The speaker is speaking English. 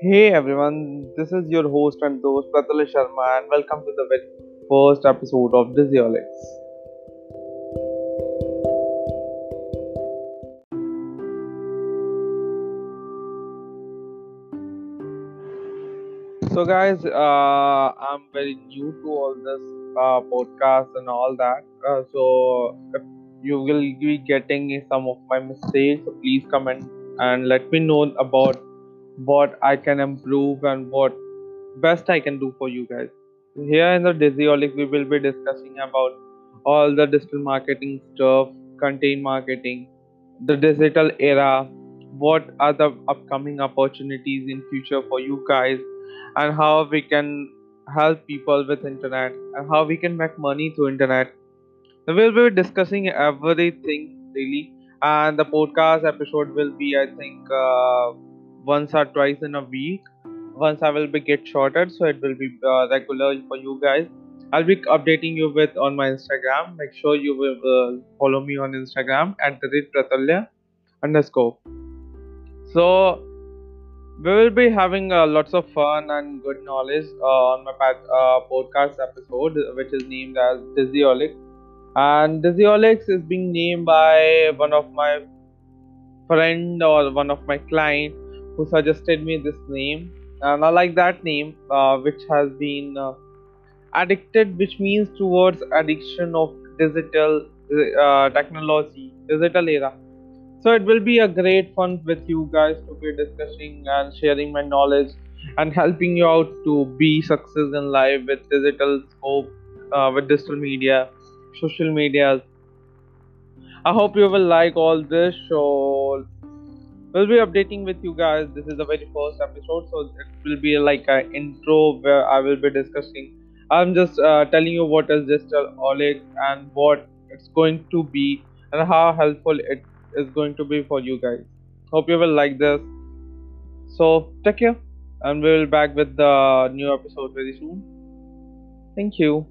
Hey everyone, this is your host and host Pratulya Sharma, and welcome to the very first episode of Digiholics. So, guys, uh, I'm very new to all this uh, podcast and all that. Uh, so, you will be getting some of my mistakes, so please comment and let me know about what I can improve and what best I can do for you guys. Here in the Digiholic, we will be discussing about all the digital marketing stuff, content marketing, the digital era, what are the upcoming opportunities in future for you guys, and how we can help people with internet and how we can make money through internet. We will be discussing everything really, and the podcast episode will be, I think, uh, once or twice in a week once I will be get shorted, so it will be uh, regular for you guys. I'll be updating you with on my Instagram. Make sure you will uh, follow me on Instagram at the Pratulya underscore. So we will be having uh, lots of fun and good knowledge uh, on my uh, podcast episode, which is named as Digiholics. And Digiholics is being named by one of my friend or one of my client who suggested me this name and I like that name, uh, which has been uh, addicted, which means towards addiction of digital uh, technology, digital era. So it will be a great fun with you guys to be discussing and sharing my knowledge and helping you out to be success in life with digital scope, uh, with digital media, social media. I hope you will like all this. So we'll be updating with you guys. This is the very first episode so it will be like an intro where i will be discussing. I'm just uh, telling you what is Digiholics and what it's going to be and how helpful it is going to be for you guys. Hope you will like this. So take care and we'll back with the new episode very soon. Thank you